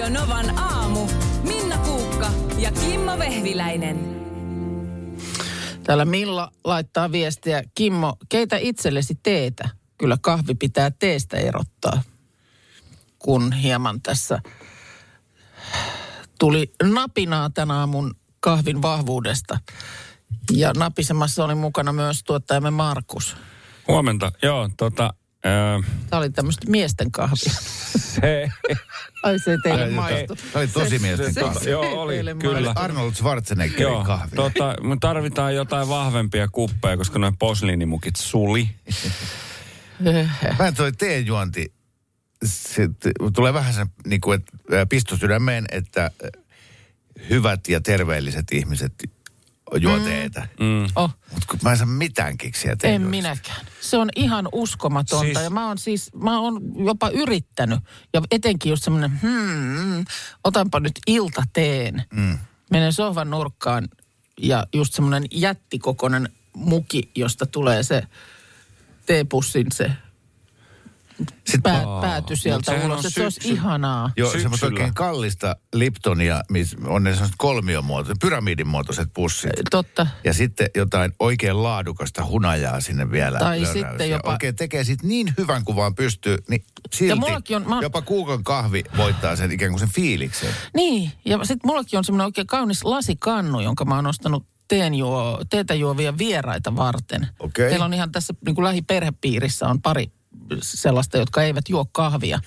Radio Novan aamu. Minna Kuukka ja Kimmo Vehviläinen. Täällä Milla laittaa viestiä. Kimmo, keitä itsellesi teetä? Kyllä kahvi pitää teestä erottaa. Kun hieman tässä tuli napinaa tänä aamun kahvin vahvuudesta. Ja napisemassa oli mukana myös tuottajamme Markus. Huomenta. Joo, tota... Ää, Tämä oli tämmöistä miesten kahvia. se, Ai se ei teille Ai, maistu. Tämä oli tosi miesten se- kahvi. joo, oli, kyllä. Arnold Schwarzeneggerin Joo, kahvi. tota, me tarvitaan jotain vahvempia kuppeja, koska noin posliinimukit suli. Mä en toi teejuonti, se tulee vähän sen niin kuin, että pisto sydämeen, että hyvät ja terveelliset ihmiset juo teetä. Mm. Oh, Mutta kun mä en saa mitään keksiä en teejuonnosta. minäkään. Se on ihan uskomatonta. Siis- Ja mä oon siis, mä oon jopa yrittänyt. Ja etenkin just semmoinen, hmm, otanpa nyt iltateen. Mm. Menen sohvan nurkkaan ja just semmoinen jättikokoinen muki, josta tulee se teepussin se Sitten pää, pääty sieltä sehän ulos. se olisi ihanaa. Joo, Syksyllä. semmoista oikein kallista Liptonia, missä on ne semmoiset kolmiomuotoiset, pyramidin muotoiset pussit. Totta. Ja sitten jotain oikein laadukasta hunajaa sinne vielä. Tai lörräys. sitten Ja jopa- Oikein tekee sit niin hyvän kuin vaan pystyy, niin silti mullakin on- mä- jopa kuukon kahvi voittaa sen ikään kuin sen fiiliksen. Niin, ja sitten mullakin on semmoinen oikein kaunis lasikannu, jonka mä oon ostanut teen juo, teetä juovia vieraita varten. Okei. Meillä on ihan tässä niin kuin lähiperhepiirissä on pari sellaista, jotka eivät juo kahvia.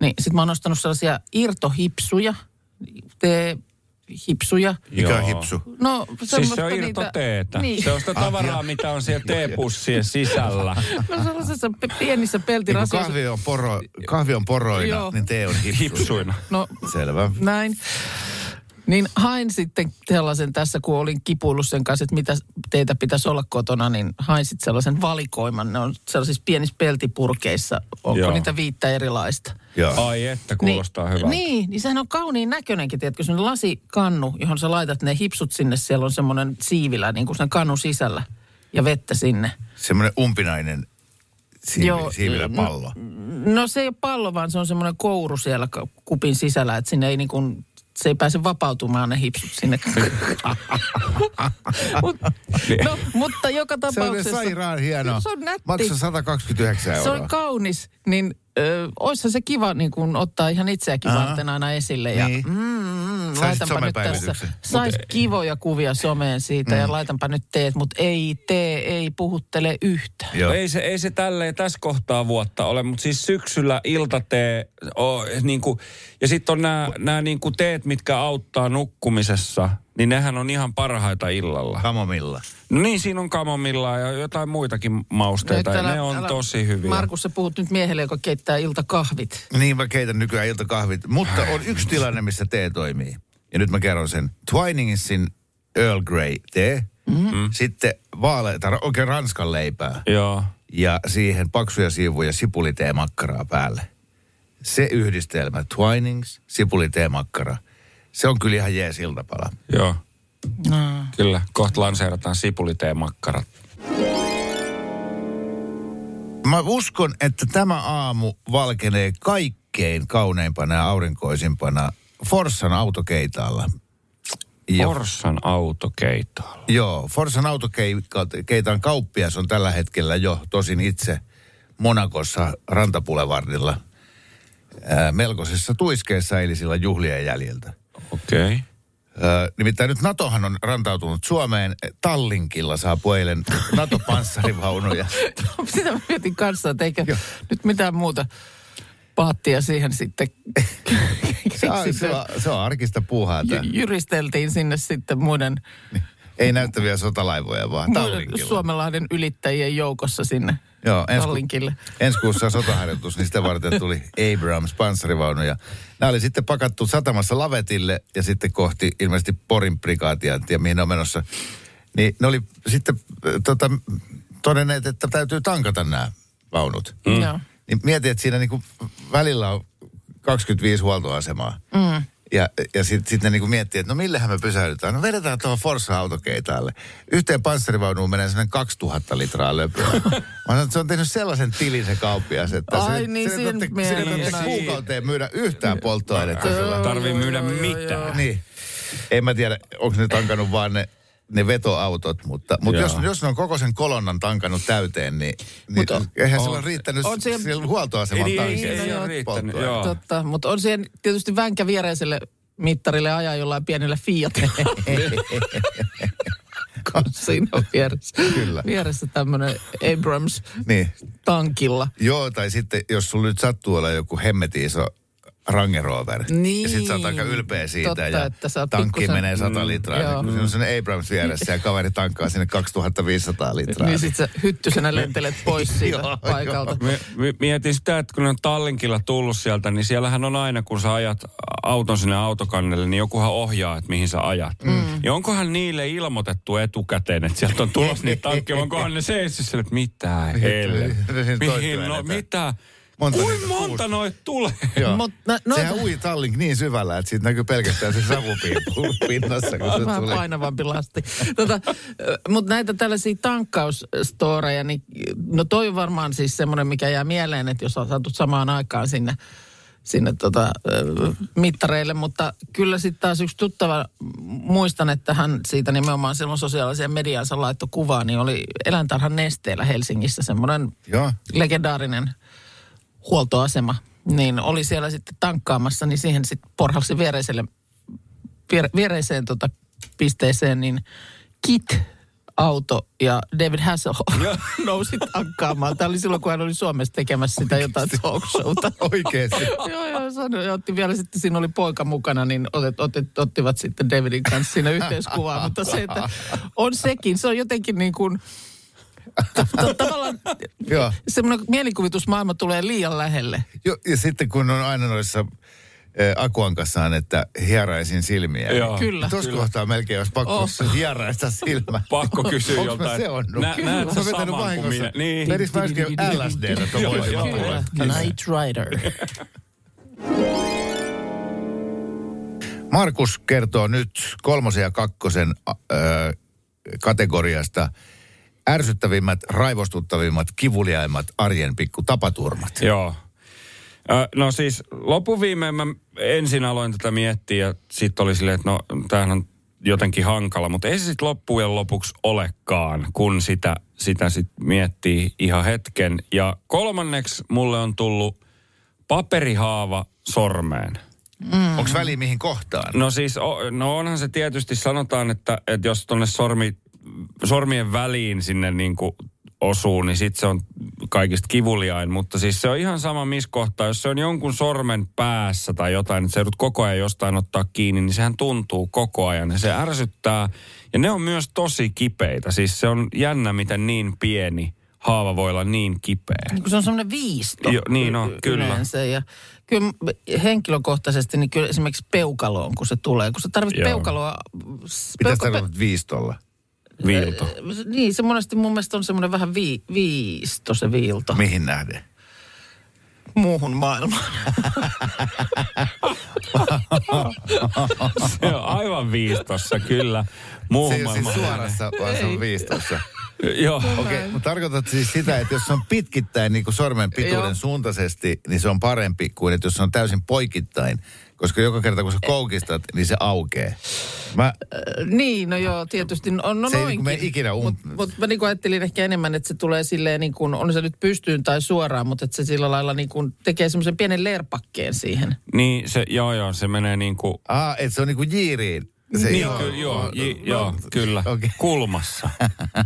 Niin sitten mä oon ostanut sellaisia irtohipsuja, teehipsuja. Mikä on hipsu? No, Siis se on irtoteetä. Niin. Se on sitä tavaraa, mitä on siellä teepussien sisällä. No sellaisessa pe- pienissä Niin peltirasioissa. kahvi on, poro, kahvi on poroina, Joo. niin tee on hipsu. Hipsuina. No Selvä. Näin. Niin hain sitten sellaisen tässä, kun olin kipuillut sen kanssa, että mitä teitä pitäisi olla kotona, niin hain sitten sellaisen valikoiman. Ne on sellaisissa pienissä peltipurkeissa. Onko Joo. niitä viittä erilaista? Joo. Ai että, kuulostaa niin, hyvältä. Niin, niin sehän on kauniin näköinenkin, tiedätkö, semmoinen lasikannu, johon sä laitat ne hipsut sinne, siellä on semmoinen siivilä niin kuin sen kannun sisällä ja vettä sinne. Semmoinen umpinainen siivi, Joo, siivilä pallo. No se ei ole pallo, vaan se on semmoinen kouru siellä kupin sisällä, että sinne ei niin kuin, se ei pääse vapautumaan ne hipsut sinne. Mut, no, mutta joka Se on tapauksessa... sairaan hieno. Se on nätti. Maksaa 129 Se euroa. on kaunis, niin olisihan se kiva niin kun ottaa ihan itseäkin Aha. varten aina esille. Ja, Niin. mm, mm, Saisit laitanpa nyt tässä, sais kivoja kuvia someen siitä Mm. ja laitanpa nyt teet, mutta ei tee, ei puhuttele yhtään. Joo. Ei se, ei se tälleen tässä kohtaa vuotta ole, mutta siis syksyllä iltatee, o, niin kuin, ja sitten on nämä, niin kuin teet, mitkä auttaa nukkumisessa, niin nehän on ihan parhaita illalla. Kamomilla. No niin, siinä on kamomillaa ja jotain muitakin mausteita, ja Nyt älä- ne on älä- tosi hyviä. Markus, sä puhut nyt miehelle, joka keittää iltakahvit. Niin mä keitän nykyään iltakahvit. Mutta on yksi tilanne, missä tee toimii. Ja nyt mä kerron sen. Twiningsin Earl Grey tee. Mm-hmm. Sitten vaaleita, oikein ranskan leipää. Joo. Ja siihen paksuja siivuja sipulitee makkaraa päälle. Se yhdistelmä, Twinings, sipulitee makkara. Se on kyllä ihan jees iltapala. Joo, No. kyllä. Kohta lanseerataan sipuliteen makkarat. Mä uskon, että tämä aamu valkenee kaikkein kauneimpana ja aurinkoisimpana Forssan autokeitaalla. Ja Forssan autokeitolla. Joo, Forsan autokeitan kauppias on tällä hetkellä jo tosin itse Monakossa rantapulevardilla melkoisessa tuiskeessa eilisillä juhlien jäljiltä. Okei. Okay. Ää, nimittäin nyt NATOhan on rantautunut Suomeen. Tallinkilla saapui eilen NATO-panssarivaunuja. Sitä mä mietin kanssa, että eikä nyt mitään muuta paattia siihen sitten Se on, se on, se on arkista puuhaa. Jy- Jyristeltiin sinne sitten muiden, Ei näyttäviä sotalaivoja, vaan Tallinkilla. Suomenlahden ylittäjien joukossa sinne Joo, ensi, Tallinkille. ensi kuussa on sotaharjoitus, niin sitä varten tuli Abrams panssarivaunuja. Nämä oli sitten pakattu satamassa lavetille ja sitten kohti ilmeisesti Porin prikaatia, tiedä mihin ne on menossa. Niin ne oli sitten äh, tota, todenneet, että täytyy tankata nämä vaunut. Mm. Joo. Niin mietin, että siinä niinku välillä on 25 huoltoasemaa. Mm. Ja, ja sitten sit ne niinku miettii, että no millähän me pysähdytään. No vedetään tuohon Forssa autokeitaalle. Yhteen panssarivaunuun menee sellainen 2000 litraa löpöä. Mä sanoin, että se on tehnyt sellaisen tilin se kauppias, että Ai se, niin, se, siinä se, mielessä. se, se, Niin. kuukauteen myydä yhtään polttoainetta. Tarvii myydä mitään. Niin. En mä tiedä, onko ne tankannut vaan ne, ne vetoautot, mutta, mutta jos, jos ne on koko sen kolonnan tankannut täyteen, niin, niin Mutta eihän on- sillä ole riittänyt on on siellä- siellä huoltoaseman Ei, ei, tankilla ei ole riittänyt, joo. Totta, mutta on siihen tietysti vänkä viereiselle mittarille ajaa jollain pienellä Fiat. Kun siinä on vieressä. Kyllä. Vieressä tämmöinen Abrams Niin. tankilla. Joo, tai sitten jos sulla nyt sattuu olla joku hemmeti iso Range Rover. Niin. Ja sit sä oot aika ylpeä siitä Totta, ja että sä oot tankki pikkusen- menee 100 Mm, litraa. joo. Niin kun siinä on sellainen Abrams vieressä ja kaveri tankkaa sinne 2500 litraa. Niin sit sä hyttysenä lentelet pois siitä Joo, paikalta. Me, mietin sitä, että kun ne on Tallinkilla tullut sieltä, niin siellähän on aina, kun sä ajat auton sinne autokannelle, niin jokuhan ohjaa, että mihin sä ajat. Mm. Ja onkohan niille ilmoitettu etukäteen, että sieltä on tulossa niitä tankkeja, onkohan ne seissyt sille, että mitä. Ne siinä Mihin, no, mitä? Monta Kuin niitä? monta Kuusi. noita tulee? Joo. Mut nä- noita- Sehän ui Tallink niin syvällä, että siitä näkyy pelkästään se savupiippu pinnassa, kun se Vähän tulee. painavampi lasti. Tota, Mutta näitä tällaisia tankkausstoreja, niin no toi on varmaan siis semmoinen, mikä jää mieleen, että jos on saatu samaan aikaan sinne, sinne tota, mittareille, mutta kyllä sitten taas yksi tuttava, muistan, että hän siitä nimenomaan silloin sosiaaliseen mediaansa laittoi kuvaa, niin oli eläintarhan nesteellä Helsingissä semmoinen legendaarinen huoltoasema, niin oli siellä sitten tankkaamassa, niin siihen sitten porhalsi viereiselle, viere, viereiseen tota pisteeseen, niin Kit auto ja David Hasselhoff nousi tankkaamaan. Tämä oli silloin, kun hän oli Suomessa tekemässä sitä jotain talk showta. Oikeesti. joo, joo, sanoi, ja otti vielä sitten, siinä oli poika mukana, niin otet, otet, ottivat sitten Davidin kanssa siinä yhteiskuvaa. Mutta se, että on sekin, se on jotenkin niin kuin, tavallaan Joo. semmoinen mielikuvitusmaailma tulee liian lähelle. Jo, ja sitten kun on aina noissa eh, akuankassaan, että hieraisin silmiä. Joo. Kyllä. Tuossa kohtaa melkein olisi pakko Oh. hieraista silmä. Pakko kysyä joltain. seonnut? Nä, Kyllä. näet sä saman kuin minä? Niin. Vedis mä äsken LSDtä Joo, joo, puoleen. Night Rider. Markus kertoo nyt kolmosen ja kakkosen äh, kategoriasta ärsyttävimmät, raivostuttavimmat, kivuliaimmat arjen pikku tapaturmat. Joo. No siis loppuviimeen mä ensin aloin tätä miettiä ja sitten oli silleen, että no tämähän on jotenkin hankala, mutta ei se sitten loppujen lopuksi olekaan, kun sitä, sitä sitten miettii ihan hetken. Ja kolmanneksi mulle on tullut paperihaava sormeen. Mm. Onko väliä mihin kohtaan? No siis, no onhan se tietysti, sanotaan, että, että jos tuonne sormi, sormien väliin sinne niin kuin osuu, niin sitten se on kaikista kivuliain. Mutta siis se on ihan sama missä kohtaa. Jos se on jonkun sormen päässä tai jotain, että se joudut koko ajan jostain ottaa kiinni, niin sehän tuntuu koko ajan. Ja se ärsyttää. Ja ne on myös tosi kipeitä. Siis se on jännä, miten niin pieni haava voi olla niin kipeä. Niin kun se on semmoinen viisto. Jo, niin on, y- kyllä. Yleensä. Ja kyllä henkilökohtaisesti, niin kyllä esimerkiksi peukaloon, kun se tulee. Kun sä tarvitset Joo. peukaloa... s- Pitäisi peuka- tarkoittaa viistolla. Viilto. Niin, se monesti mun mielestä on semmoinen vähän vi, viisto se viilto Mihin nähden? muuhun maailmaan. Se on aivan viistossa, kyllä. Se Muuhun ei ole siis maailmaan. suorassa, vaan se on viistossa. Joo. Okei, okay, mutta tarkoitat siis sitä, että jos se on pitkittäin niin kuin sormen pituuden suuntaisesti, niin se on parempi kuin että jos se on täysin poikittain. Koska joka kerta kun sä koukistat, niin se aukeaa. Mä, niin, no joo, tietysti. No, no Se ei noinkin. mene ikinä um- Mutta mut mä niin ajattelin ehkä enemmän, että se tulee silleen niin kuin, on se nyt pystyyn tai suoraan, mutta että se sillä lailla niin kuin tekee semmoisen pienen lerpakkeen siihen. Niin, se, joo, joo, se menee niin kuin... aa, että se on niin kuin jiiriin. Se, Niin, joo, ky, joo, j, joo, kyllä. Okei. Kulmassa.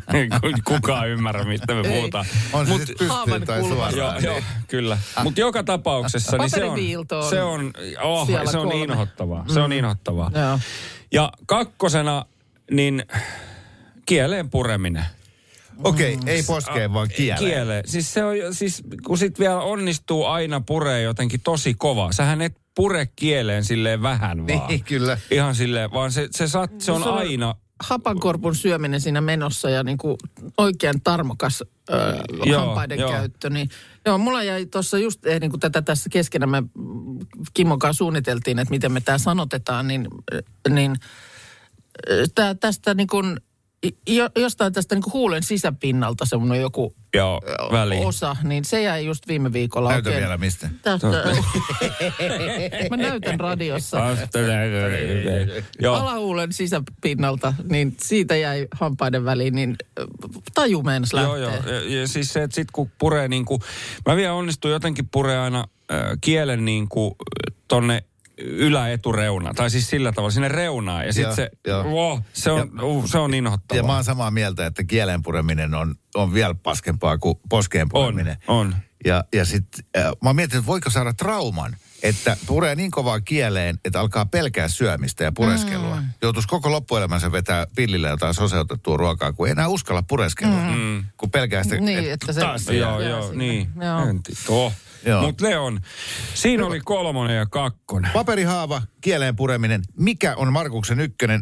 Kukaan ymmärrä, mistä me Ei. puhutaan. On se Mut- pystyyn tai suoraan. Joo, niin. joo, kyllä. Mutta joka tapauksessa niin se on, se on, oh, se on kolme. inhottavaa. Se on inhottavaa. Joo. Ja kakkosena, niin kieleen pureminen. Okei, okay, ei poskeen, vaan kieleen. Kieleen. Siis se on, siis kun sit vielä onnistuu aina puree jotenkin tosi kova. Sähän et pure kieleen silleen vähän vaan. Niin, kyllä. Ihan silleen, vaan se, se, sat, se on Se on- aina... Hapankorpun syöminen siinä menossa ja niin kuin oikein tarmokas ö, Joo, hampaiden joo. käyttö, niin Joo, mulla jäi tuossa just, eh, niin kuin tätä tässä keskenä me Kimmon kanssa suunniteltiin, että miten me tämä sanotetaan, niin, niin tää, tästä niin kuin, jo, jostain tästä niin huulen sisäpinnalta semmoinen joku Joo, väliin. osa, niin se jäi just viime viikolla Näytä oikein. vielä mistä. Tästä, mä näytän radiossa. Joo, Alahuulen sisäpinnalta, niin siitä jäi hampaiden väliin, niin äh, taju meinas joo, lähtee. joo. Ja, ja siis se, että sit kun puree niin kuin, mä vielä onnistun jotenkin puree aina äh, kielen niin kuin tonne yläetureuna, tai siis sillä tavalla sinne reunaan. Ja sitten se, wow, se on, uh, se on inhottavaa. Ja mä oon samaa mieltä, että kielen pureminen on, on vielä paskempaa kuin poskeen pureminen. On, on. Ja, ja sitten äh, mä oon miettinyt, että voiko saada trauman, että puree niin kovaa kieleen, että alkaa pelkää syömistä ja pureskelua. Mm. Joutuisi koko loppuelämänsä vetää pillillä jotain soseutettua ruokaa, kun ei enää uskalla pureskella. Mm. Kun pelkää sitä, Niin, että se- taas se Joo, joo, niin. Joo. Mutta Leon, siinä oli kolmonen ja kakkonen. Paperihaava, kieleen pureminen. Mikä on Markuksen ykkönen?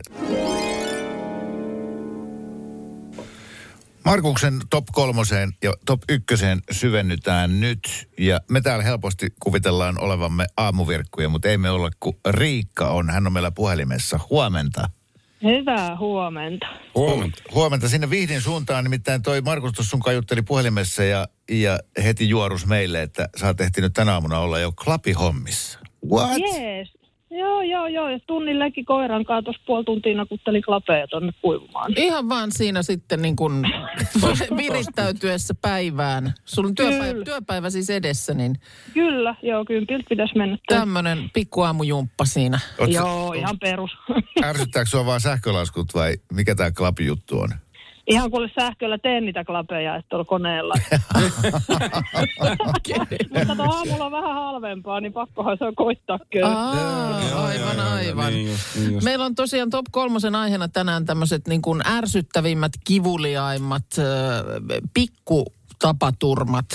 Markuksen top kolmoseen ja top ykköseen syvennytään nyt. Ja me täällä helposti kuvitellaan olevamme aamuvirkkuja, mutta ei me olla, kun Riikka on. Hän on meillä puhelimessa. Huomenta. Hyvää huomenta. Huomenta. Huomenta sinne Vihdin suuntaan. Nimittäin toi Markus tuossa sun kanssa jutteli puhelimessa ja, ja heti juorus meille, että sä oot ehtinyt tänä aamuna olla jo klapihommissa. What? Jees. Joo, joo, joo. Ja tunnin leikki koiran kanssa tuossa puoli tuntia nakuttelin klapeja tonne kuivumaan. Ihan vaan siinä sitten niin kuin virittäytyessä päivään. Sulla on työpäivä, työpäivä siis edessä, niin Kyllä, joo, kympiltä pitäisi mennä. tämmöinen pikku aamujumppa siinä. Oot sä- Joo, ihan perus. Ärsyttääkö sua vaan sähkölaskut vai mikä tämä klapijuttu on? Ihan kuule sähköllä teen niitä klapeja, että tuolla koneella. Mutta tuo aamulla on vähän halvempaa, niin pakkohan se on koittaa kyllä. Aa, aivan, aivan. Niin just, niin just. Meillä on tosiaan top kolmosen aiheena tänään tämmöiset niin kuin ärsyttävimmät, kivuliaimmat, äh, pikkutapaturmat,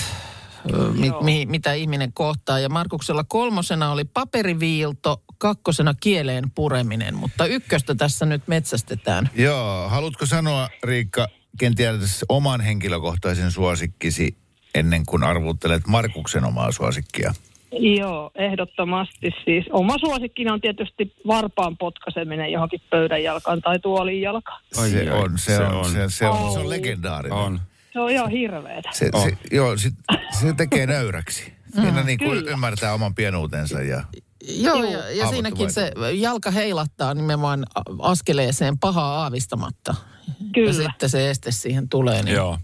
mi, mi, mitä ihminen kohtaa. Ja Markuksella kolmosena oli paperiviilto, kakkosena kieleen pureminen, mutta ykköstä tässä nyt metsästetään. Joo, haluatko sanoa Riikka kenties oman henkilökohtaisen suosikkisi ennen kuin arvuttelet Markuksen omaa suosikkia? Joo, ehdottomasti siis. Oma suosikkina on tietysti varpaan potkaseminen johonkin pöydän jalkaan tai tuolin jalkaan. Se, on, se, se on, on. Se, se, on, se on Au. legendaarinen. On. Se on ihan hirveetä. Se, On. se, joo, sit, se tekee nöyräksi. Siinä niin kuin Kyllä. ymmärtää oman pienuutensa ja Joo, Joo. ja, ja siinäkin se jalka heilattaa nimenomaan askeleeseen pahaa aavistamatta. Ja Kyllä, sitten se este siihen tulee. Niin Joo.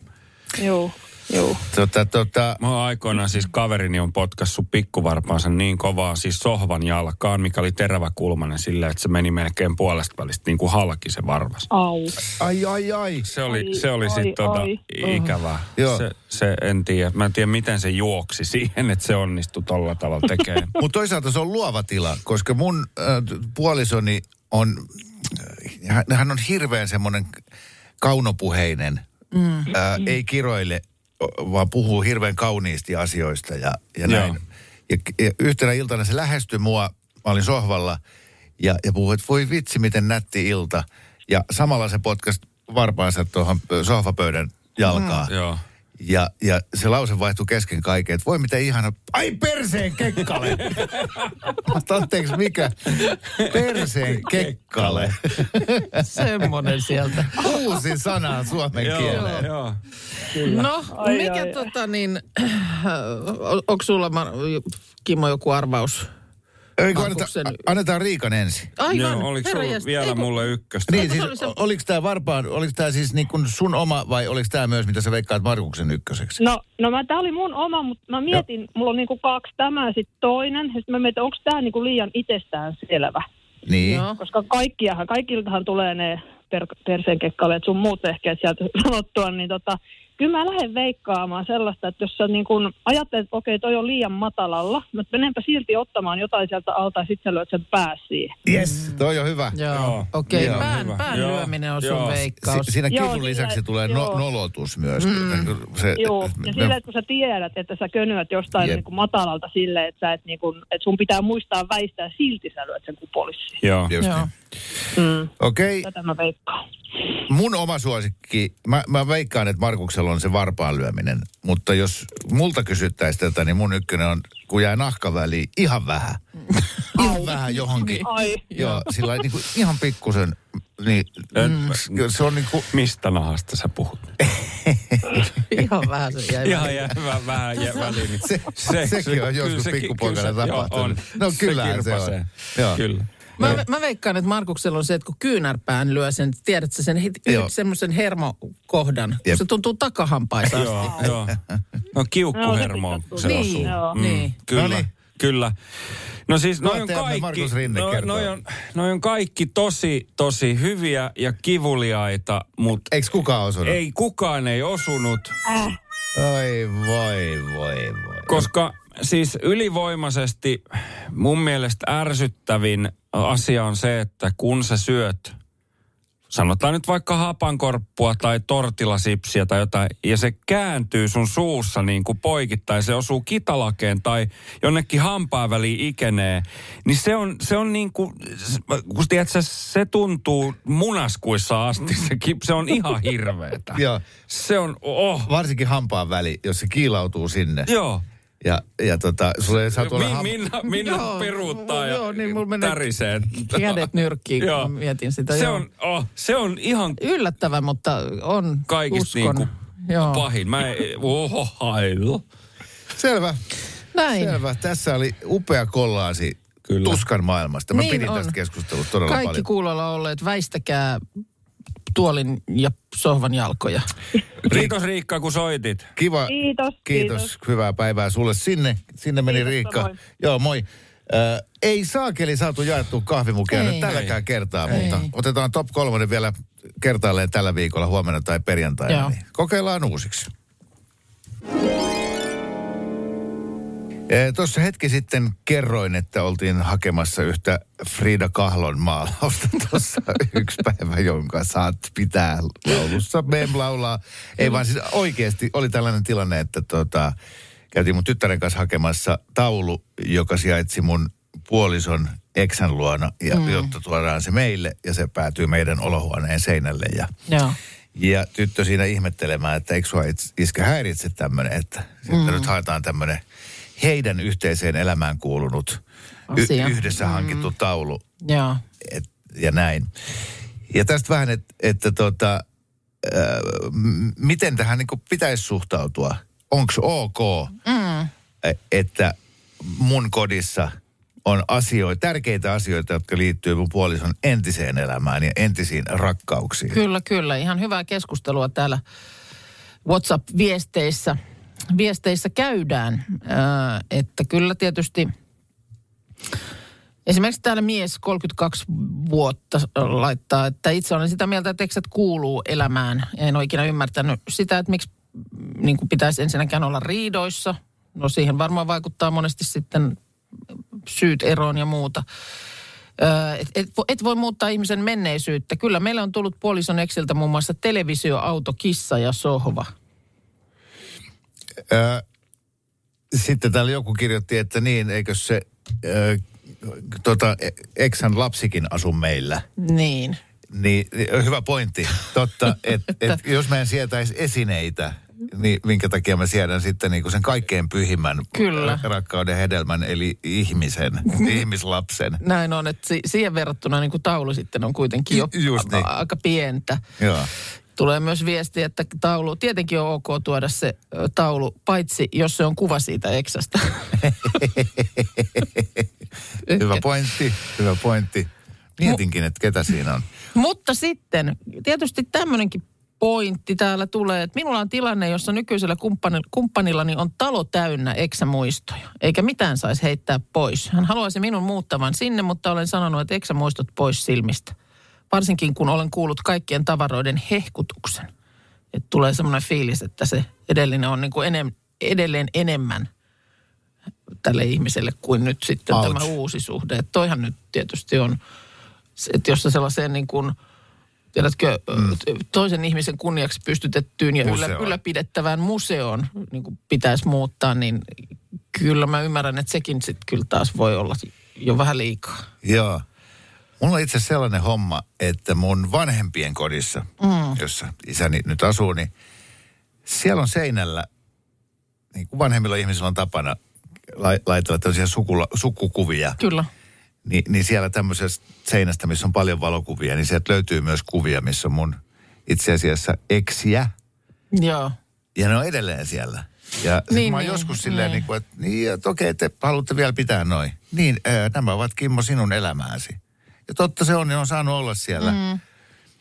joo, joo. tota, tota, Mä oon aikoinaan siis kaverini on potkassut pikkuvarpaansa niin kovaa siis sohvan jalkaan, mikä oli teräväkulmainen silleen, että se meni melkein puolesta välistä niin kuin halki se varvas. Au. ai ai ai. Se oli, Ai, se oli ai, sitten tota, ai. ikävää. Joo. Se, se, en tiedä. Mä en tiedä, miten se juoksi siihen, että se onnistui tolla tavalla tekemään. Mutta toisaalta se on luova tila, koska mun äh, puolisoni on, äh, hän- hän on hirveän semmoinen kaunopuheinen. Mm. Äh, ei kiroile, vaan puhuu hirveän kauniisti asioista ja, ja Joo. näin. Ja, ja yhtenä iltana se lähestyi mua, mä olin sohvalla ja, ja puhui, että voi vitsi miten nätti ilta. Ja samalla se potkasi varpaansa tuohon sohvapöydän jalkaan. Joo. Ja, ja se lause vaihtui kesken kaiken, että voi mitä ihana. Ai perseen kekkale! Anteeksi mikä? Perseen kekkale. semmoinen sieltä. Uusi sana suomen kieleen. joo. No, Ai, mikä ai, ai. tota niin, onko sulla Kimmo joku arvaus? Markuksen- anneta, annetaan Riikan ensin. Aivan, Joo, oliko sulla vielä Ei kun- mulle ykköstä? Niin, siis se oliko tämä varpaan, oliko tämä siis niin kuin sun oma vai oliko tämä myös, mitä sä veikkaat Markuksen ykköseksi? No, no mä, tää oli mun oma, mutta mä mietin, mulla on niinku kaksi tämä ja sitten toinen. Ja sitten mä mietin, onko tämä niinku liian itsestään selvä. Niin. Joo. Koska kaikkiahan, kaikiltahan tulee ne per, perseen kekkaleet sun muut ehkä sieltä sanottua, niin tota, kyllä mä lähden veikkaamaan sellaista, että jos sä niin kun ajattelet, että okei, toi on liian matalalla, mutta menenpä silti ottamaan jotain sieltä alta ja sitten sä lyöt sen pää siihen. Yes, toi on hyvä. Joo, Joo. okei, Joo. pään, Hyvä. pään Joo. lyöminen on sun Joo. veikkaus. Si- siinä Joo, kivun sillä- lisäksi tulee no, joo. nolotus myös. Mm. Se, Joo, ja me- sillä, että kun sä tiedät, että sä könyät jostain Jep. niin kuin matalalta silleen, että, sä et niin kuin, että sun pitää muistaa väistää, silti sä lyöt sen kupolissiin. Joo. Just Joo. niin. Mm, Okei, tätä mä veikkaan. mun oma suosikki, mä, mä veikkaan, että Markuksella on se varpaan lyöminen. Mutta jos multa kysyttäisiin tätä, niin mun ykkönen on, kun jää nahka väliin, ihan vähän. ihan vähän johonkin. Ai. Joo, sillä niin kuin ihan pikkusen. Niin, mm, se on niin kuin, Mistä nahasta sä puhut? Ihan vähän se jäi Ihan jää vähän, vähän jää väliin. se, se- sekin se- on joskus kyllä pikkupoikana kyllä tapahtunut. on. No Se kyllähän se on. kirpaisee. Joo. Kyllä. Mä, mä veikkaan, että Markuksella on se, että kun kyynärpään lyö sen, tiedätkö sen semmoisen hermokohdan, kun Jep. se tuntuu takahampaista. Joo, joo. No kiukkuhermo No, se Niin, osuu. joo. Mm, Niin. Kyllä, Noniin. kyllä. No siis noi on kaikki, Rinne noi, on, noi on kaikki tosi, tosi hyviä ja kivuliaita, mutta Eikö kukaan osunut? ei kukaan ei osunut, Oi voi, voi, voi. koska siis ylivoimaisesti mun mielestä ärsyttävin asia on se, että kun sä syöt, sanotaan nyt vaikka hapankorppua tai tortilasipsiä tai jotain, ja se kääntyy sun suussa niin kuin poikittain, se osuu kitalakeen tai jonnekin hampaan väliin ikenee, niin se on, se on niin kuin, kun tiedätkö, se tuntuu munaskuissa asti, se, se on ihan hirveetä. Joo. Se on, oh, Varsinkin hampaan väli, jos se kiilautuu sinne. joo. Ja, ja tota, sulle ei saa tuolla Min, Minna, Minna Joo, peruuttaa ja joo, niin mulla menee tärisee. Kädet nyrkkiin, Joo. kun mietin sitä. Se joo. on, oh, se on ihan Yllättävä, mutta on kaikista uskon. niinku Joo. pahin. Mä ei, oho, hailu. Selvä. Näin. Selvä. Tässä oli upea kollaasi Kyllä. tuskan maailmasta. Mä Niin pidin on. tästä keskustelusta todella Kaikki paljon. kuulolla olleet, väistäkää tuolin ja sohvan jalkoja. Kiitos Riikka, kun soitit. Kiva. Kiitos, Kiitos. kiitos. Hyvää päivää sulle sinne. Sinne meni Kiitos, Riikka. samoin. Joo, moi. Äh, ei saakeli saatu jaettua kahvimukia Ei. nyt tälläkään kertaa, Ei. mutta otetaan top kolmonen vielä kertaalleen tällä viikolla huomenna tai perjantaina. Joo. Niin kokeillaan uusiksi. Tuossa hetki sitten kerroin, että oltiin hakemassa yhtä Frida Kahlon maalausta tuossa yksi päivä, jonka saat pitää laulussa. Mem laulaa. Ei vaan siis oikeasti oli tällainen tilanne, että tota, käytiin mun tyttären kanssa hakemassa taulu, joka sijaitsi mun puolison eksän luona, ja, mm. jotta tuodaan se meille ja se päätyy meidän olohuoneen seinälle. Ja, Joo. ja tyttö siinä ihmettelemään, että eikö sua iskä häiritse tämmöinen, että mm. nyt haetaan tämmöinen heidän yhteiseen elämään kuulunut y- yhdessä hankittu mm. taulu Joo. et, ja näin. Ja tästä vähän, että, että tota, äh, miten tähän niin pitäisi suhtautua? Onko ok, mm. että mun kodissa on asioita, tärkeitä asioita, jotka liittyy mun puolison entiseen elämään ja entisiin rakkauksiin. Kyllä, kyllä. Ihan hyvää keskustelua täällä WhatsApp-viesteissä viesteissä käydään. Ää, että kyllä tietysti esimerkiksi täällä mies 32 vuotta laittaa, että itse olen sitä mieltä, että eksät kuuluu elämään. En ole ikinä ymmärtänyt sitä, että miksi niin kuin pitäisi ensinnäkään olla riidoissa. No siihen varmaan vaikuttaa monesti sitten syyt eroon ja muuta. Öö, et, et, et voi muuttaa ihmisen menneisyyttä. Kyllä meillä on tullut puolison eksiltä muun muassa televisio, auto, kissa ja sohva. Ö, sitten täällä joku kirjoitti, että niin, eikö se ö, tota, eksän lapsikin asu meillä. Niin. Niin, hyvä pointti. Totta, että et, jos mä en sietäisi esineitä, niin minkä takia mä siedän sitten niin kuin sen kaikkein pyhimmän Kyllä. rakkauden hedelmän, eli ihmisen, ihmislapsen. Näin on, että si- siihen verrattuna niin kuin taulu sitten on kuitenkin jo Just niin. aika pientä. Joo. Tulee myös viesti, että taulu, tietenkin on ok tuoda se taulu, paitsi jos se on kuva siitä eksästä. Hyvä pointti, hyvä pointti. Mietinkin, että ketä siinä on. Mutta sitten tietysti tämmöinenkin pointti täällä tulee, että minulla on tilanne, jossa nykyisellä kumppani- kumppanillani on talo täynnä eksämuistoja, eikä mitään saisi heittää pois. Hän haluaisi minun muuttavan sinne, mutta olen sanonut, että eksämuistot pois silmistä. Varsinkin kun olen kuullut kaikkien tavaroiden hehkutuksen. Että tulee semmoinen fiilis, että se edellinen on niin kuin enem, edelleen enemmän tälle ihmiselle kuin nyt sitten Ouch. tämä uusi suhde. Että toihan nyt tietysti on, se, että jos sä sellaiseen niin kuin, tiedätkö, mm. toisen ihmisen kunniaksi pystytettyyn ja Museoon. ylläpidettävään museoon niin kuin pitäisi muuttaa, niin kyllä mä ymmärrän, että sekin sitten kyllä taas voi olla jo vähän liikaa. Joo. Mulla on itse asiassa sellainen homma, että mun vanhempien kodissa, mm. jossa isäni nyt asuu, niin siellä on seinällä, niin kuin vanhemmilla ihmisillä on tapana lai- laitella tämmöisiä sukula, sukukuvia. Kyllä. Ni, niin siellä tämmöisestä seinästä, missä on paljon valokuvia, niin sieltä löytyy myös kuvia, missä on mun itse asiassa eksiä. Joo. Ja ne on edelleen siellä. Ja niin, mä oon niin, joskus silleen, niin. niin. kuin, että niin, että okei, te haluatte vielä pitää noin. Niin, ää, nämä ovat Kimmo sinun elämääsi. Ja totta se on, niin on saanut olla siellä. Mm.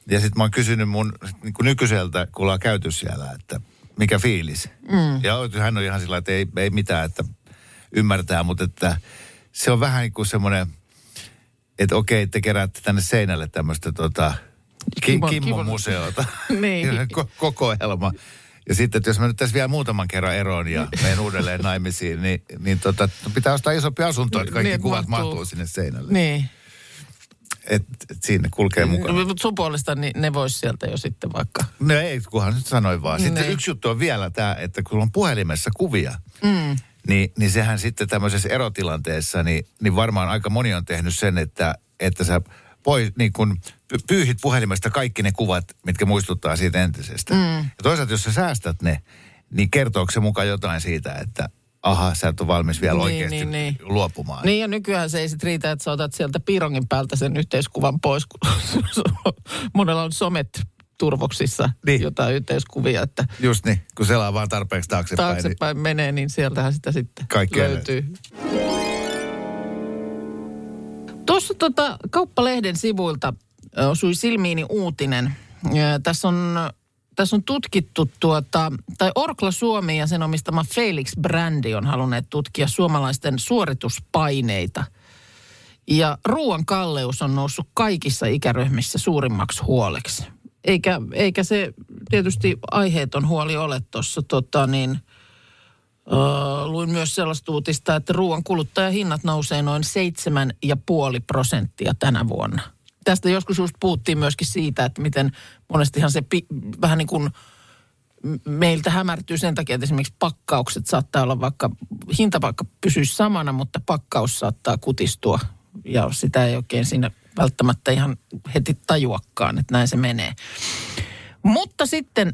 Ja sitten mä oon kysynyt mun niin kuin nykyiseltä, kun ollaan käyty siellä, että mikä fiilis. Mm. Ja hän on ihan sillä että ei, ei mitään, että ymmärtää, mutta että se on vähän niin kuin semmoinen, että okei, te keräätte tänne seinälle tämmöistä tota, ki, Kimmo- Kimmon Kimmo- museota. Niin. Ko- kokoelma. Ja sitten, että jos mä nyt tässä vielä muutaman kerran eroon ja menen uudelleen naimisiin, niin, niin tota, pitää ostaa isompi asunto, että kaikki Niin, kuvat mahtuu. mahtuu sinne seinälle. Niin. Et, et siinä kulkee mukana. No, mutta sun puolesta niin ne vois sieltä jo sitten vaikka. No ei, kunhan nyt sanoin vaan. Sitten Niin. yksi juttu on vielä tämä, että kun on puhelimessa kuvia, mm. niin, niin sehän sitten tämmöisessä erotilanteessa, niin, niin varmaan aika moni on tehnyt sen, että, että sä pois, niin kun py- pyyhit puhelimesta kaikki ne kuvat, mitkä muistuttaa siitä entisestä. Mm. Ja toisaalta, jos sä säästät ne, niin kertooko se mukaan jotain siitä, että aha, sä et ole valmis vielä Niin, oikeasti niin, niin. luopumaan. Niin ja nykyään se ei sit riitä, että sä otat sieltä piirongin päältä sen yhteiskuvan pois, kun monella on somet turvoksissa Niin. niin. jotain yhteiskuvia, että Just niin, kun selaa vaan tarpeeksi taaksepäin. Niin, taaksepäin menee, niin sieltähän sitä sitten Kaikkea löytyy. Tuossa tota, kauppalehden sivuilta osui silmiini uutinen. Ja Tässä on, tässä on tutkittu tuota, tai Orkla Suomi ja sen omistama Felix Brändi on halunneet tutkia suomalaisten suorituspaineita. Ja ruoan kalleus on noussut kaikissa ikäryhmissä suurimmaksi huoleksi. Eikä, eikä se tietysti aiheeton huoli ole tuossa tota niin, Öö, luin myös sellaista uutista, että ruoan kuluttajahinnat nousee noin 7,5 prosenttia tänä vuonna. Tästä joskus just puhuttiin myöskin siitä, että miten monestihan se pi, vähän niin kuin meiltä hämärtyy sen takia, että esimerkiksi pakkaukset saattaa olla vaikka, hinta vaikka pysyy samana, mutta pakkaus saattaa kutistua. Ja sitä ei oikein siinä välttämättä ihan heti tajuakaan, että näin se menee. Mutta sitten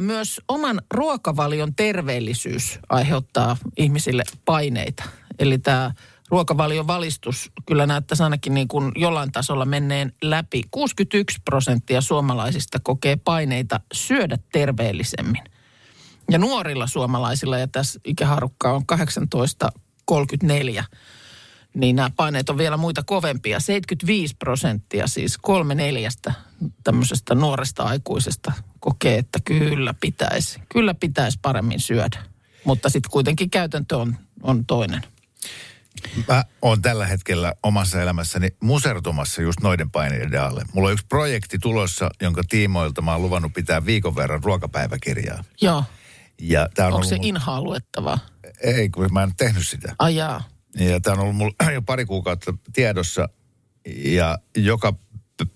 myös oman ruokavalion terveellisyys aiheuttaa ihmisille paineita. Eli tämä ruokavalion valistus kyllä näyttäisi ainakin niin kuin jollain tasolla menneen läpi. 61 prosenttia suomalaisista kokee paineita syödä terveellisemmin. Ja nuorilla suomalaisilla, ja tässä ikäharukka on 18-34, niin nämä paineet on vielä muita kovempia. 75 prosenttia, siis kolme neljästä tämmöisestä nuoresta aikuisesta kokee, että kyllä pitäisi, kyllä pitäisi paremmin syödä. Mutta sitten kuitenkin käytäntö on, on toinen. Mä oon tällä hetkellä omassa elämässäni musertumassa just noiden paineiden alle. Mulla on yksi projekti tulossa, jonka tiimoilta mä oon luvannut pitää viikon verran ruokapäiväkirjaa. Joo. Ja tää on Onko ollut se mul- inhaa luettavaa? Ei, kun mä en tehnyt sitä. Ajaa. Ja tämä on ollut mulla jo pari kuukautta tiedossa. Ja joka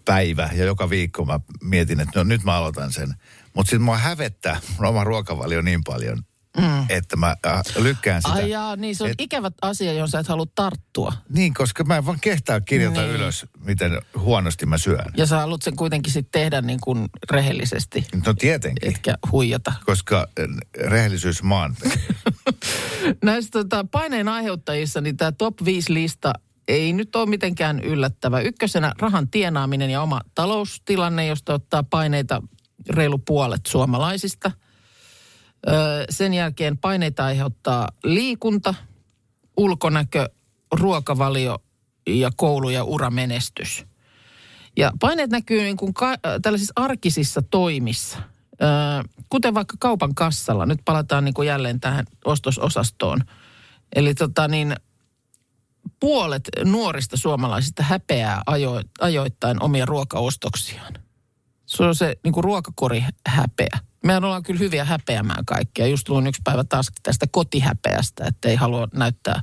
päivä ja joka viikko mä mietin, että no, nyt mä aloitan sen. Mutta sitten mua hävettää mun oma ruokavalio niin paljon, mm. että mä äh, lykkään sitä. Ajaa, niin se on Et- ikävä asia, johon sä et halua tarttua. Niin, koska mä en vaan kehtaa kirjoittaa Niin. ylös, miten huonosti mä syön. Ja sä haluat sen kuitenkin sitten tehdä niin kuin rehellisesti, No tietenkin, etkä huijata. koska äh, rehellisyys maan. Näistä tota, paineen aiheuttajissa, niin tämä top 5 lista ei nyt ole mitenkään yllättävä. Ykkösenä rahan tienaaminen ja oma taloustilanne, josta ottaa paineita reilu puolet suomalaisista. Öö, sen jälkeen paineita aiheuttaa liikunta, ulkonäkö, ruokavalio ja koulu- ja uramenestys. Ja paineet näkyy niin kuin ka- tällaisissa arkisissa toimissa, Ö, kuten vaikka kaupan kassalla. Nyt palataan niin kuin jälleen tähän ostososastoon. Eli tota niin, puolet nuorista suomalaisista häpeää ajo, ajoittain omia ruokaostoksiaan. Se on se niin kuin ruokakori häpeä. Mehän ollaan kyllä hyviä häpeämään kaikkea. Just luin yksi päivä taas tästä kotihäpeästä, että ei halua näyttää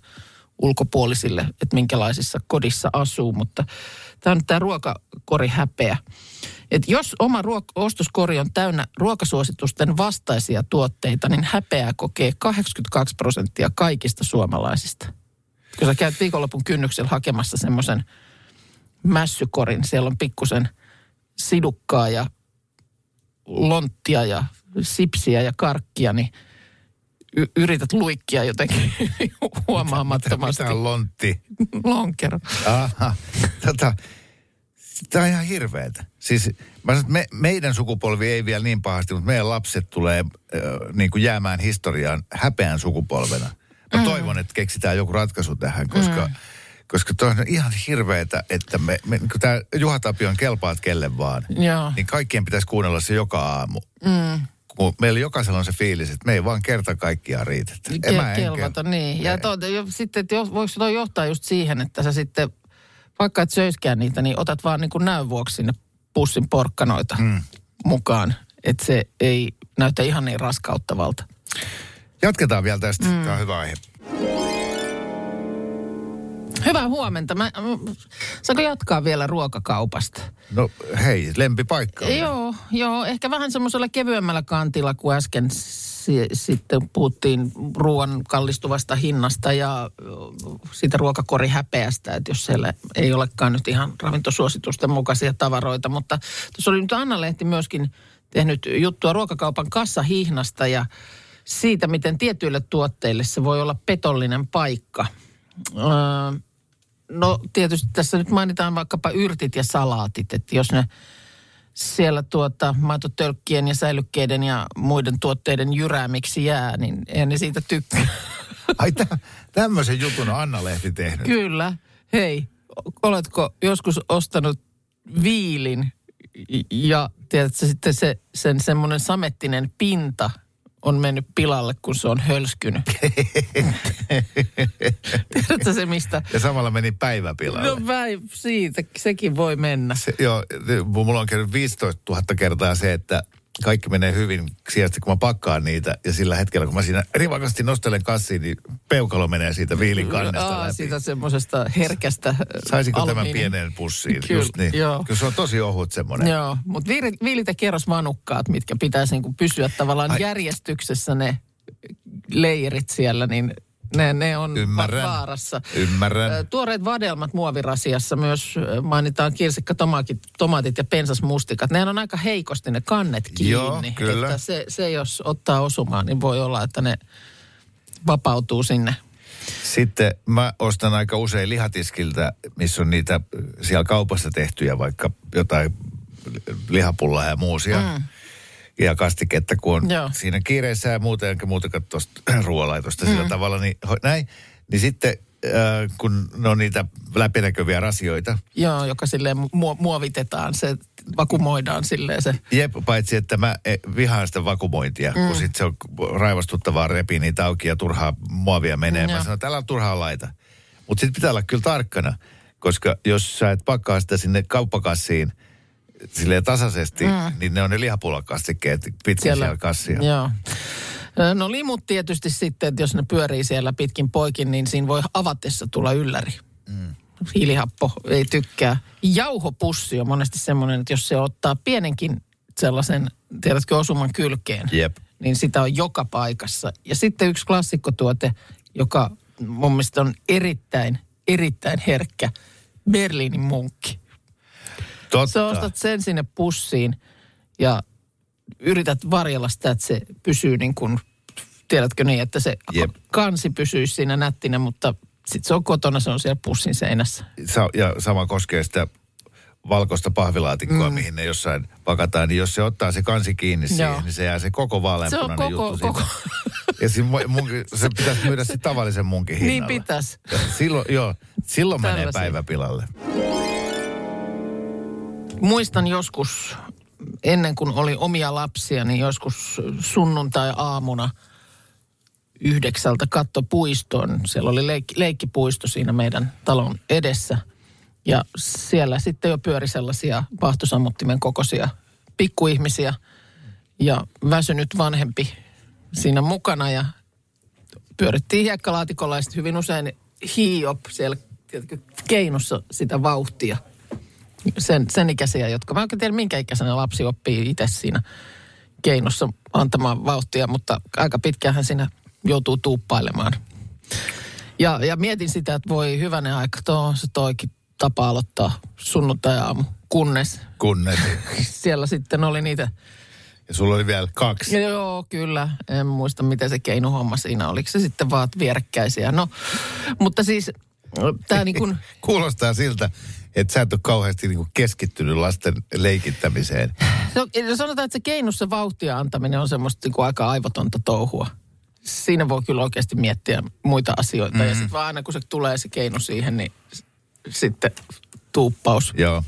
ulkopuolisille, että minkälaisissa kodissa asuu, mutta tämä on tämä ruokakori häpeä. Et jos oma ruok- ostoskori on täynnä ruokasuositusten vastaisia tuotteita, niin häpeää kokee 82 prosenttia kaikista suomalaisista. Kun sä käyt viikonlopun kynnyksellä hakemassa semmoisen mässykorin, siellä on pikkusen sidukkaa ja lonttia ja sipsiä ja karkkia, niin y- yrität luikkia jotenkin huomaamattomasti. Mitä on lontti? Lonkero. Aha, tota, tämä on ihan hirveetä. Siis mä sanon, me, meidän sukupolvi ei vielä niin pahasti, mutta meidän lapset tulee äh, niin kuin jäämään historiaan häpeän sukupolvena. Mä mm. toivon, että keksitään joku ratkaisu tähän, koska, mm. Koska toi on ihan hirveetä, että me, me niin tämä Juha Tapion kelpaat kelle vaan, Joo. niin kaikkien pitäisi kuunnella se joka aamu. Mm. Kun meillä jokaisella on se fiilis, että me ei vaan kerta kaikkiaan riitä. En Ke- enkä- kelvata, niin. Ja to, jo, sitten, että jo, voiko toi johtaa just siihen, että sä sitten, vaikka et söiskään niitä, niin otat vaan niin kuin näön vuoksi sinne pussin porkkanoita mm. mukaan. Että se ei näytä ihan niin raskauttavalta. Jatketaan vielä tästä. Mm. Tämä on hyvä aihe. Hyvää huomenta. Mä, saanko jatkaa vielä ruokakaupasta? No hei, lempipaikka. on. Joo, joo, ehkä vähän semmoisella kevyemmällä kantilla kuin äsken si- sitten puhuttiin ruoan kallistuvasta hinnasta ja siitä ruokakorihäpeästä, että jos siellä ei olekaan nyt ihan ravintosuositusten mukaisia tavaroita. Mutta tuossa oli nyt Anna-Lehti myöskin tehnyt juttua ruokakaupan kassahihnasta ja siitä, miten tietyille tuotteille se voi olla petollinen paikka. Öö, no tietysti tässä nyt mainitaan vaikkapa yrtit ja salaatit, että jos ne siellä tuota maitotölkkien ja säilykkeiden ja muiden tuotteiden jyräämiksi jää, niin eihän ne siitä tykkää. Ai tä, tämmöisen jutun on Anna-Lehti tehnyt. Kyllä. Hei, oletko joskus ostanut viilin ja tiedätkö sitten se, sen semmoinen samettinen pinta on mennyt pilalle, kun se on hölskynyt. Tiedätkö se mistä? Ja samalla meni päiväpilalle. No väi, siitä, sekin voi mennä. Se, joo, mulla on käynyt 15 000 kertaa se, että kaikki menee hyvin sijasta, kun mä pakkaan niitä. Ja sillä hetkellä, kun mä siinä rivakasti nostelen kassiin, niin peukalo menee siitä viilin kannesta Aa, läpi. siitä semmoisesta herkästä Saisiko tämän alumiini- pieneen pussiin? Kyllä, Just niin. joo. Kyllä se on tosi ohut semmoinen. Joo, mutta viilit, viilit ja kerrosmanukkaat, mitkä pitäisi niinku pysyä tavallaan Ai. järjestyksessä ne leijerit siellä, niin ne, ne on Ymmärrän. va- vaarassa. Ymmärrän. Tuoreet vadelmat muovirasiassa myös mainitaan kirsikka, tomaatit, tomaatit ja pensasmustikat. Ne on aika heikosti ne kannet kiinni. Joo, kyllä. Että se, se, jos ottaa osumaan, niin voi olla, että ne vapautuu sinne. Sitten mä ostan aika usein lihatiskiltä, missä on niitä siellä kaupassa tehtyjä, vaikka jotain lihapullaa ja muusia. Mm. Ja kastiketta, kun on Joo. siinä kiireessä ja muuten, enkä muutenkaan tuosta ruoalaitosta mm. sillä tavalla, niin näin. Niin sitten, äh, kun ne on niitä läpinäkyviä rasioita, Joo, joka silleen mu- muovitetaan, se vakumoidaan silleen se. Jep, paitsi että mä eh, vihaan sitä vakumointia, mm. kun sit se on raivostuttavaa repii niitä auki ja turhaa muovia menee. Mä Joo. sanon, että älä turhaa laita. Mutta sitten pitää olla kyllä tarkkana, koska jos sä et pakkaa sitä sinne kauppakassiin silleen tasaisesti, mm. niin ne on ne lihapullakastikkeet pitkin siellä, siellä kassia. Joo. No limut tietysti sitten, että jos ne pyörii siellä pitkin poikin, niin siinä voi avatessa tulla ylläri. Mm. Hiilihappo ei tykkää. Jauhopussi on monesti semmoinen, että jos se ottaa pienenkin sellaisen, tiedätkö, osuman kylkeen, Jep. niin sitä on joka paikassa. Ja sitten yksi klassikkotuote, joka mun mielestä on erittäin, erittäin herkkä, Berliinin munkki. Totta. Sä ostat sen sinne pussiin ja yrität varjella sitä, että se pysyy niin kuin, tiedätkö niin, että se Jep. kansi pysyisi siinä nättinä, mutta sitten se on kotona, se on siellä pussin seinässä. Sa- ja sama koskee sitä valkoista pahvilaatikkoa, mm. mihin ne jossain pakataan, niin jos se ottaa se kansi kiinni siihen, Joo. niin se jää se koko vaaleanpunainen Se on koko- juttu koko-. Ja siinä mu- munkin, se pitäisi myydä sitten tavallisen munkin Niin hinnalla. pitäisi. Ja silloin, joo, silloin menee Tällaisia. päiväpilalle. Muistan joskus, ennen kuin oli omia lapsia, niin joskus sunnuntai-aamuna yhdeksältä katto puistoon. Siellä oli leikki, leikkipuisto siinä meidän talon edessä. Ja siellä sitten jo pyöri sellaisia vahtosammuttimen kokoisia pikkuihmisiä ja väsynyt vanhempi siinä mukana ja pyörittiin hiekkalaatikolla ja sitten hyvin usein hiiop siellä keinossa sitä vauhtia. Sen, sen ikäisiä, jotka, mä en oikein tiedä minkä ikäisenä lapsi oppii itse siinä keinossa antamaan vauhtia, mutta aika pitkähän siinä joutuu tuuppailemaan. Ja, ja mietin sitä, että voi hyvänen aika, tuo on se toikin tapa aloittaa sunnuntai-aamu, kunnes Kunnes. siellä sitten oli niitä Ja sulla oli vielä kaksi. Joo, kyllä. En muista, miten se keinuhomma siinä. Oliko se sitten vaan vierekkäisiä? No, mutta siis tämä niin kuin... Kuulostaa siltä, että sä et ole kauheasti niin kuin keskittynyt lasten leikittämiseen. No, sanotaan, että se keinussa vauhtia antaminen on semmoista niin kuin aika aivotonta touhua. Siinä voi kyllä oikeasti miettiä muita asioita. Mm-hmm. Ja sitten vaan aina kun se tulee se keinu siihen, niin sitten tuuppaus. Joo.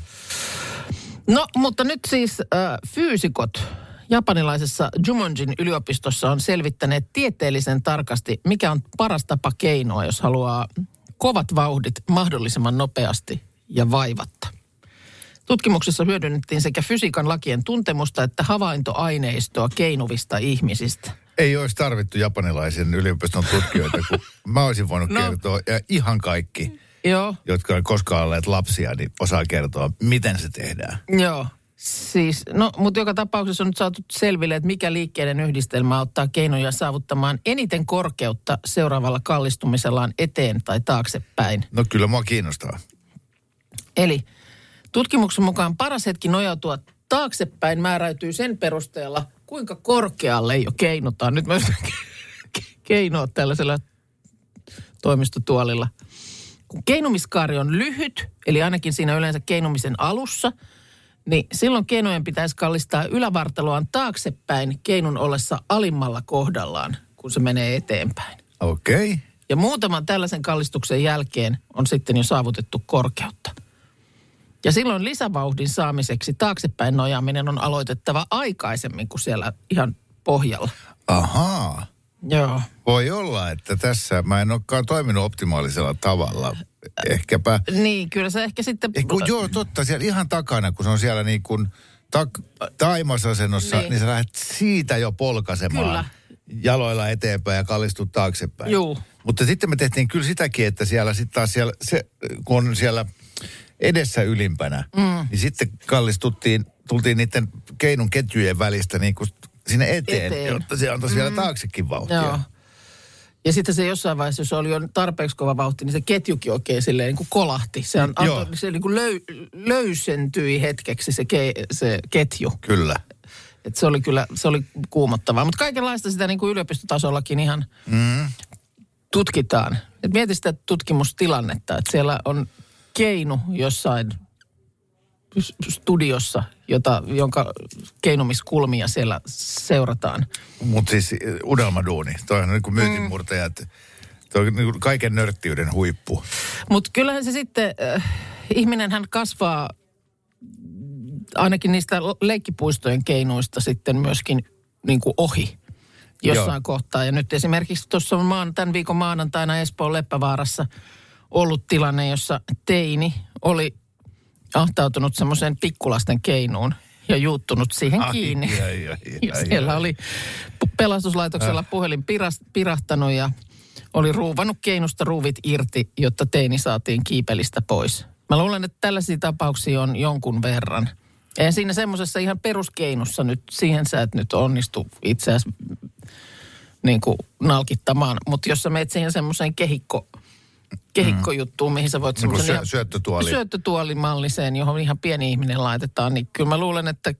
No, mutta nyt siis äh, fyysikot japanilaisessa Jumonjin yliopistossa on selvittäneet tieteellisen tarkasti, mikä on paras tapa keinoa, jos haluaa kovat vauhdit mahdollisimman nopeasti ja vaivatta. Tutkimuksessa hyödynnettiin sekä fysiikan lakien tuntemusta että havaintoaineistoa keinuvista ihmisistä. Ei olisi tarvittu japanilaisen yliopiston tutkijoita, kun mä olisin voinut No. kertoa. Ja ihan kaikki, Joo, jotka on koskaan olleet lapsia, niin osaa kertoa, miten se tehdään. joo. Siis, no, mutta joka tapauksessa on nyt saatu selville, että mikä liikkeiden yhdistelmä auttaa keinoja saavuttamaan eniten korkeutta seuraavalla kallistumisellaan eteen tai taaksepäin. No kyllä mua kiinnostaa. Eli tutkimuksen mukaan paras hetki nojautua taaksepäin määräytyy sen perusteella, kuinka korkealle jo keinutaan. Nyt mä keinoa tällaisella toimistotuolilla. Kun keinumiskaari on lyhyt, eli ainakin siinä yleensä keinumisen alussa, niin silloin keinojen pitäisi kallistaa ylävartaloaan taaksepäin keinun ollessa alimmalla kohdallaan, kun se menee eteenpäin. Okei. Okay. Ja muutaman tällaisen kallistuksen jälkeen on sitten jo saavutettu korkeutta. Ja silloin lisävauhdin saamiseksi taaksepäin nojaaminen on aloitettava aikaisemmin kuin siellä ihan pohjalla. Ahaa. Joo. Voi olla, että tässä mä en olekaan toiminut optimaalisella tavalla. Ehkäpä. Niin, kyllä se ehkä sitten... Eh, kun, joo, totta. Siellä ihan takana, kun se on siellä niin kuin tak, taimasasennossa, Niin. niin. sä lähdet siitä jo polkasemaan. Kyllä. Jaloilla eteenpäin ja kallistut taaksepäin. Juu. Mutta sitten me tehtiin kyllä sitäkin, että siellä sitten taas siellä, se, kun on siellä edessä ylimpänä, mm. niin sitten kallistuttiin, tultiin niiden keinun ketjujen välistä niin kuin sinne eteen, Eteen. jotta se antaisi mm. vielä taaksekin vauhtia. Joo. Ja sitten se jossain vaiheessa, jos oli jo tarpeeksi kova vauhti, niin se ketjukin oikein silleen niin kuin kolahti. Se, on, antoi, se niin kuin löy, löysentyi hetkeksi se, ke, se ketju. Kyllä. Et se oli kyllä, se oli kuumottavaa. Mutta kaikenlaista sitä niin kuin yliopistotasollakin ihan Mm. tutkitaan. Et mieti sitä tutkimustilannetta, että siellä on keinu jossain studiossa, jota, jonka keinumiskulmia siellä seurataan. Mutta siis eh, unelmaduuni, toihan on niin kuin myytinmurtaja, toi on niin kaiken nörttiyden huippu. Mutta kyllähän se sitten, äh, ihminenhän kasvaa ainakin niistä leikkipuistojen keinuista sitten myöskin niin kuin ohi jossain Joo. kohtaa. Ja nyt esimerkiksi tuossa on maan, tämän viikon maanantaina Espoon Leppävaarassa ollut tilanne, jossa teini oli ahtautunut semmoiseen pikkulasten keinuun ja juuttunut siihen Ai, kiinni. ai, ai, ja ai, siellä ai. oli pelastuslaitoksella Äh. puhelin piras, pirahtanut ja oli ruuvannut keinusta ruuvit irti, jotta teini saatiin kiipelistä pois. Mä luulen, että tällaisia tapauksia on jonkun verran. Ja siinä semmoisessa ihan peruskeinussa nyt, siihen sä et nyt onnistu itse asiassa niin kuin nalkittamaan. Mutta jos sä meet siihen semmoiseen kehikko, kehikkojuttuun, mihin sä voit Niin syö, syöttötuoli. syöttötuolimalliseen, johon ihan pieni ihminen laitetaan, niin kyllä mä luulen, että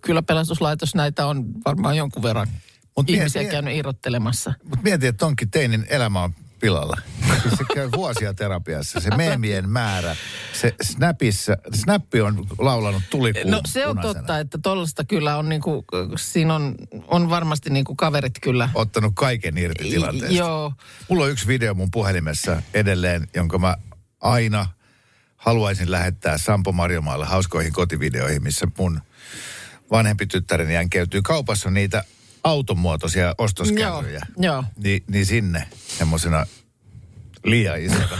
kyllä pelastuslaitos näitä on varmaan jonkun verran Mut ihmisiä mie- käynyt irrottelemassa. Mutta mietin, että tonkin teinin elämä on pilalla. Siis se käy vuosia terapiassa. Se meemien määrä, se snapissa, snappi on laulanut tulikuun No se on punaisena. totta, että tollasta kyllä on niinku, siinä on, on varmasti niinku kaverit kyllä. Ottanut kaiken irti tilanteesta. Joo, Mulla on yksi video mun puhelimessa edelleen, jonka mä aina haluaisin lähettää Sampo Marjomaalle hauskoihin kotivideoihin, missä mun vanhempi tyttäreni jänkeytyy kaupassa niitä automuotoisia ostoskärryjä. Joo, joo. Ni, niin sinne semmoisena liian isona.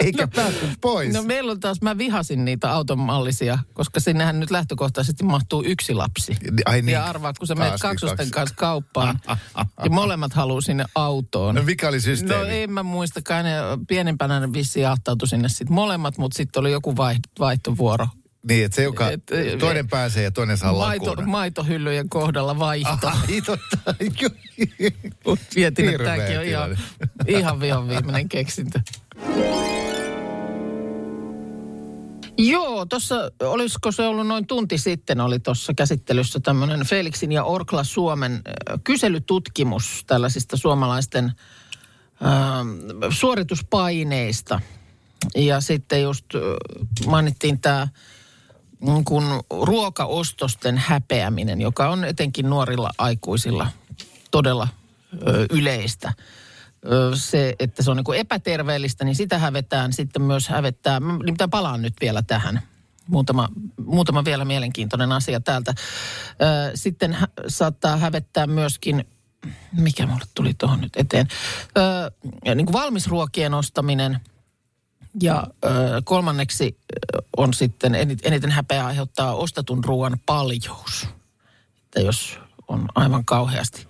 Eikä no, päässyt pois. No meillä on taas, mä vihasin niitä automallisia, koska sinnehän nyt lähtökohtaisesti mahtuu yksi lapsi. Ai niin, Ja arvaa, kun sä menet kaksosten kaksi. kanssa kauppaan ja molemmat haluaa sinne autoon. No mikä oli systeemi? No en mä muista, kai ne pienempänä ne vissiin ahtautui sinne sitten molemmat, mutta sitten oli joku vai, vaihtovuoro. Niin, että se joka, Et- et- toinen pääsee ja toinen saa Maito, lakuun. maitohyllyjen kohdalla vaihto. Ai totta. Mut Mietin, että tämäkin on ihan, ihan vion viimeinen keksintö. Joo, tuossa olisiko se ollut noin tunti sitten oli tuossa käsittelyssä tämmöinen Felixin ja Orkla Suomen kyselytutkimus tällaisista suomalaisten äh, suorituspaineista. Ja sitten just mainittiin tämä kun ruokaostosten häpeäminen, joka on etenkin nuorilla aikuisilla todella ö, yleistä. Ö, se, että se on niin epäterveellistä, niin sitä hävetään. Sitten myös hävettää, nimittäin palaan nyt vielä tähän. Muutama, muutama vielä mielenkiintoinen asia täältä. Ö, sitten hä, saattaa hävettää myöskin, mikä mulle tuli tuohon nyt eteen, ö, niin kuin valmisruokien ostaminen – ja ö, kolmanneksi on sitten eniten häpeä aiheuttaa ostetun ruoan paljous. Että jos on aivan kauheasti,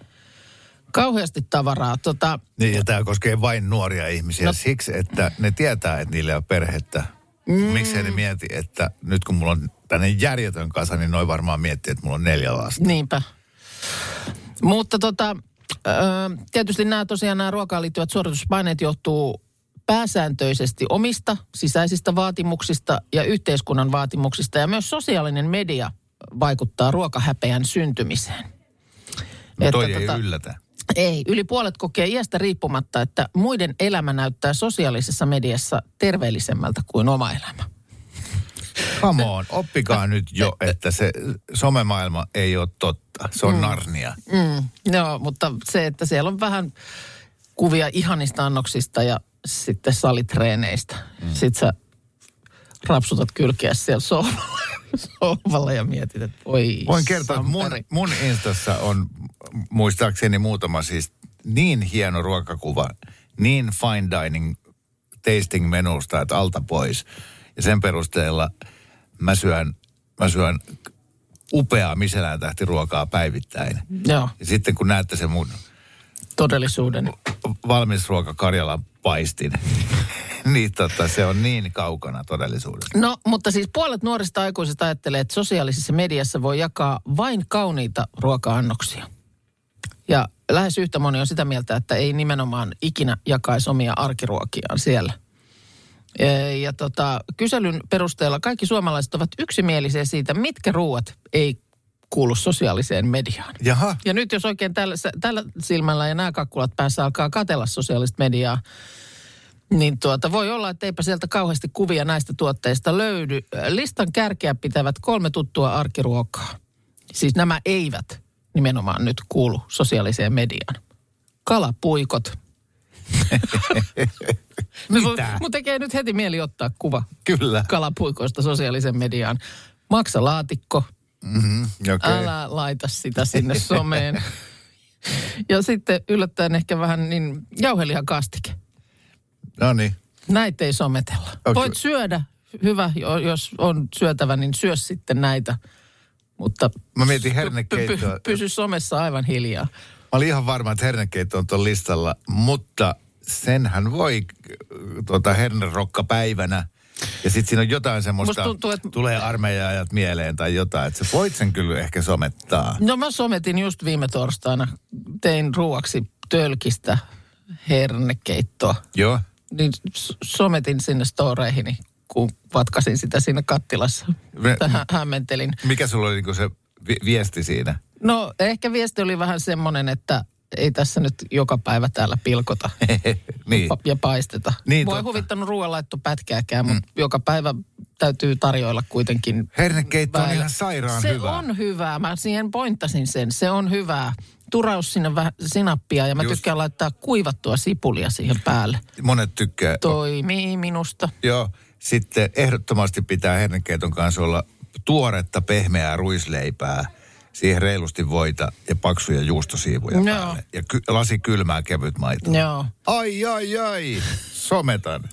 kauheasti tavaraa. Tota, niin, ja tämä koskee vain nuoria ihmisiä no, siksi, että ne tietää, että niillä on perhettä. Mm. Miksi ne mieti, että nyt kun mulla on tänne järjetön kasa, niin noin varmaan miettii, että mulla on neljä lasta. Niinpä. Mutta tota, tietysti nämä tosiaan nämä ruokaan liittyvät suorituspaineet johtuu pääsääntöisesti omista sisäisistä vaatimuksista ja yhteiskunnan vaatimuksista ja myös sosiaalinen media vaikuttaa ruokahäpeän syntymiseen. No toi että, ei tota, yllätä. Ei, yli puolet kokee iästä riippumatta, että muiden elämä näyttää sosiaalisessa mediassa terveellisemmältä kuin oma elämä. Come on, oppikaa nyt jo, että se somemaailma ei ole totta. Se on mm. narnia. Mm, joo, mutta se, että siellä on vähän kuvia ihanista annoksista ja sitten salitreeneistä. Mm. Sitten sä rapsutat kylkeä siellä sohvalla, sohvalla ja mietit, että voi Voin kertoa, että mun, mun Instassa on muistaakseni muutama siis niin hieno ruokakuva, niin fine dining tasting menusta, että alta pois. Ja sen perusteella mä syön, mä syön upeaa Michelin ruokaa päivittäin. Joo. Ja sitten kun näette sen mun todellisuuden. Valmis ruoka Karjalan paistin. niin tota, se on niin kaukana todellisuudesta. No, mutta siis puolet nuorista aikuisista ajattelee, että sosiaalisessa mediassa voi jakaa vain kauniita ruoka-annoksia. Ja lähes yhtä moni on sitä mieltä, että ei nimenomaan ikinä jakaisi omia arkiruokiaan siellä. Ja tota, kyselyn perusteella kaikki suomalaiset ovat yksimielisiä siitä, mitkä ruuat ei kuulu sosiaaliseen mediaan. Jaha. Ja nyt jos oikein tällä, tällä silmällä ja nämä kakkulat päässä alkaa katella sosiaalista mediaa, niin tuota, voi olla, että eipä sieltä kauheasti kuvia näistä tuotteista löydy. Listan kärkeä pitävät kolme tuttua arkiruokaa. Siis nämä eivät nimenomaan nyt kuulu sosiaaliseen mediaan. Kalapuikot. Mitä? Mun tekee nyt heti mieli ottaa kuva. Kyllä. Kalapuikoista sosiaalisen mediaan. Maksalaatikko. Mm-hmm, okay. Älä laita sitä sinne someen. ja sitten yllättäen ehkä vähän niin jauhelihakastike. No niin. Näitä ei sometella. Okay. Voit syödä, hyvä, jos on syötävä, niin syö sitten näitä. Mutta Mä mietin hernekeittoa. Py, py, pysy somessa aivan hiljaa. Mä olin ihan varma, että hernekeitto on tuon listalla, mutta senhän voi tuota hernerokkapäivänä – ja sitten siinä on jotain semmoista, tuntuu, että... tulee armeijaajat mieleen tai jotain, että sä voit sen kyllä ehkä somettaa. No mä sometin just viime torstaina, tein ruuaksi tölkistä hernekeittoa. Joo. Niin sometin sinne storeihini, kun vatkasin sitä siinä kattilassa. Me, Tähän hämmentelin. Mikä sulla oli niinku se vi- viesti siinä? No ehkä viesti oli vähän semmoinen, että ei tässä nyt joka päivä täällä pilkota niin. ja paisteta. Niin, Voi huvittanut ruoanlaitto pätkääkään, mm. mutta joka päivä täytyy tarjoilla kuitenkin. Hernekeitto on ihan sairaan se hyvä. Se on hyvää. Mä siihen pointtasin sen. Se on hyvää. Turaus sinne vähän sinappia ja mä Just. tykkään laittaa kuivattua sipulia siihen päälle. Monet tykkää. Toimii minusta. Joo. Sitten ehdottomasti pitää hernekeiton kanssa olla tuoretta pehmeää ruisleipää siihen reilusti voita ja paksuja juustosiivuja Joo. päälle. Ja ky- lasi kylmää kevyt maitoa. Joo. Ai, ai, ai. Sometan.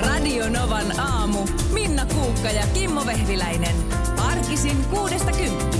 Radio Novan aamu. Minna Kuukka ja Kimmo Vehviläinen. Arkisin kuudesta kymppiä.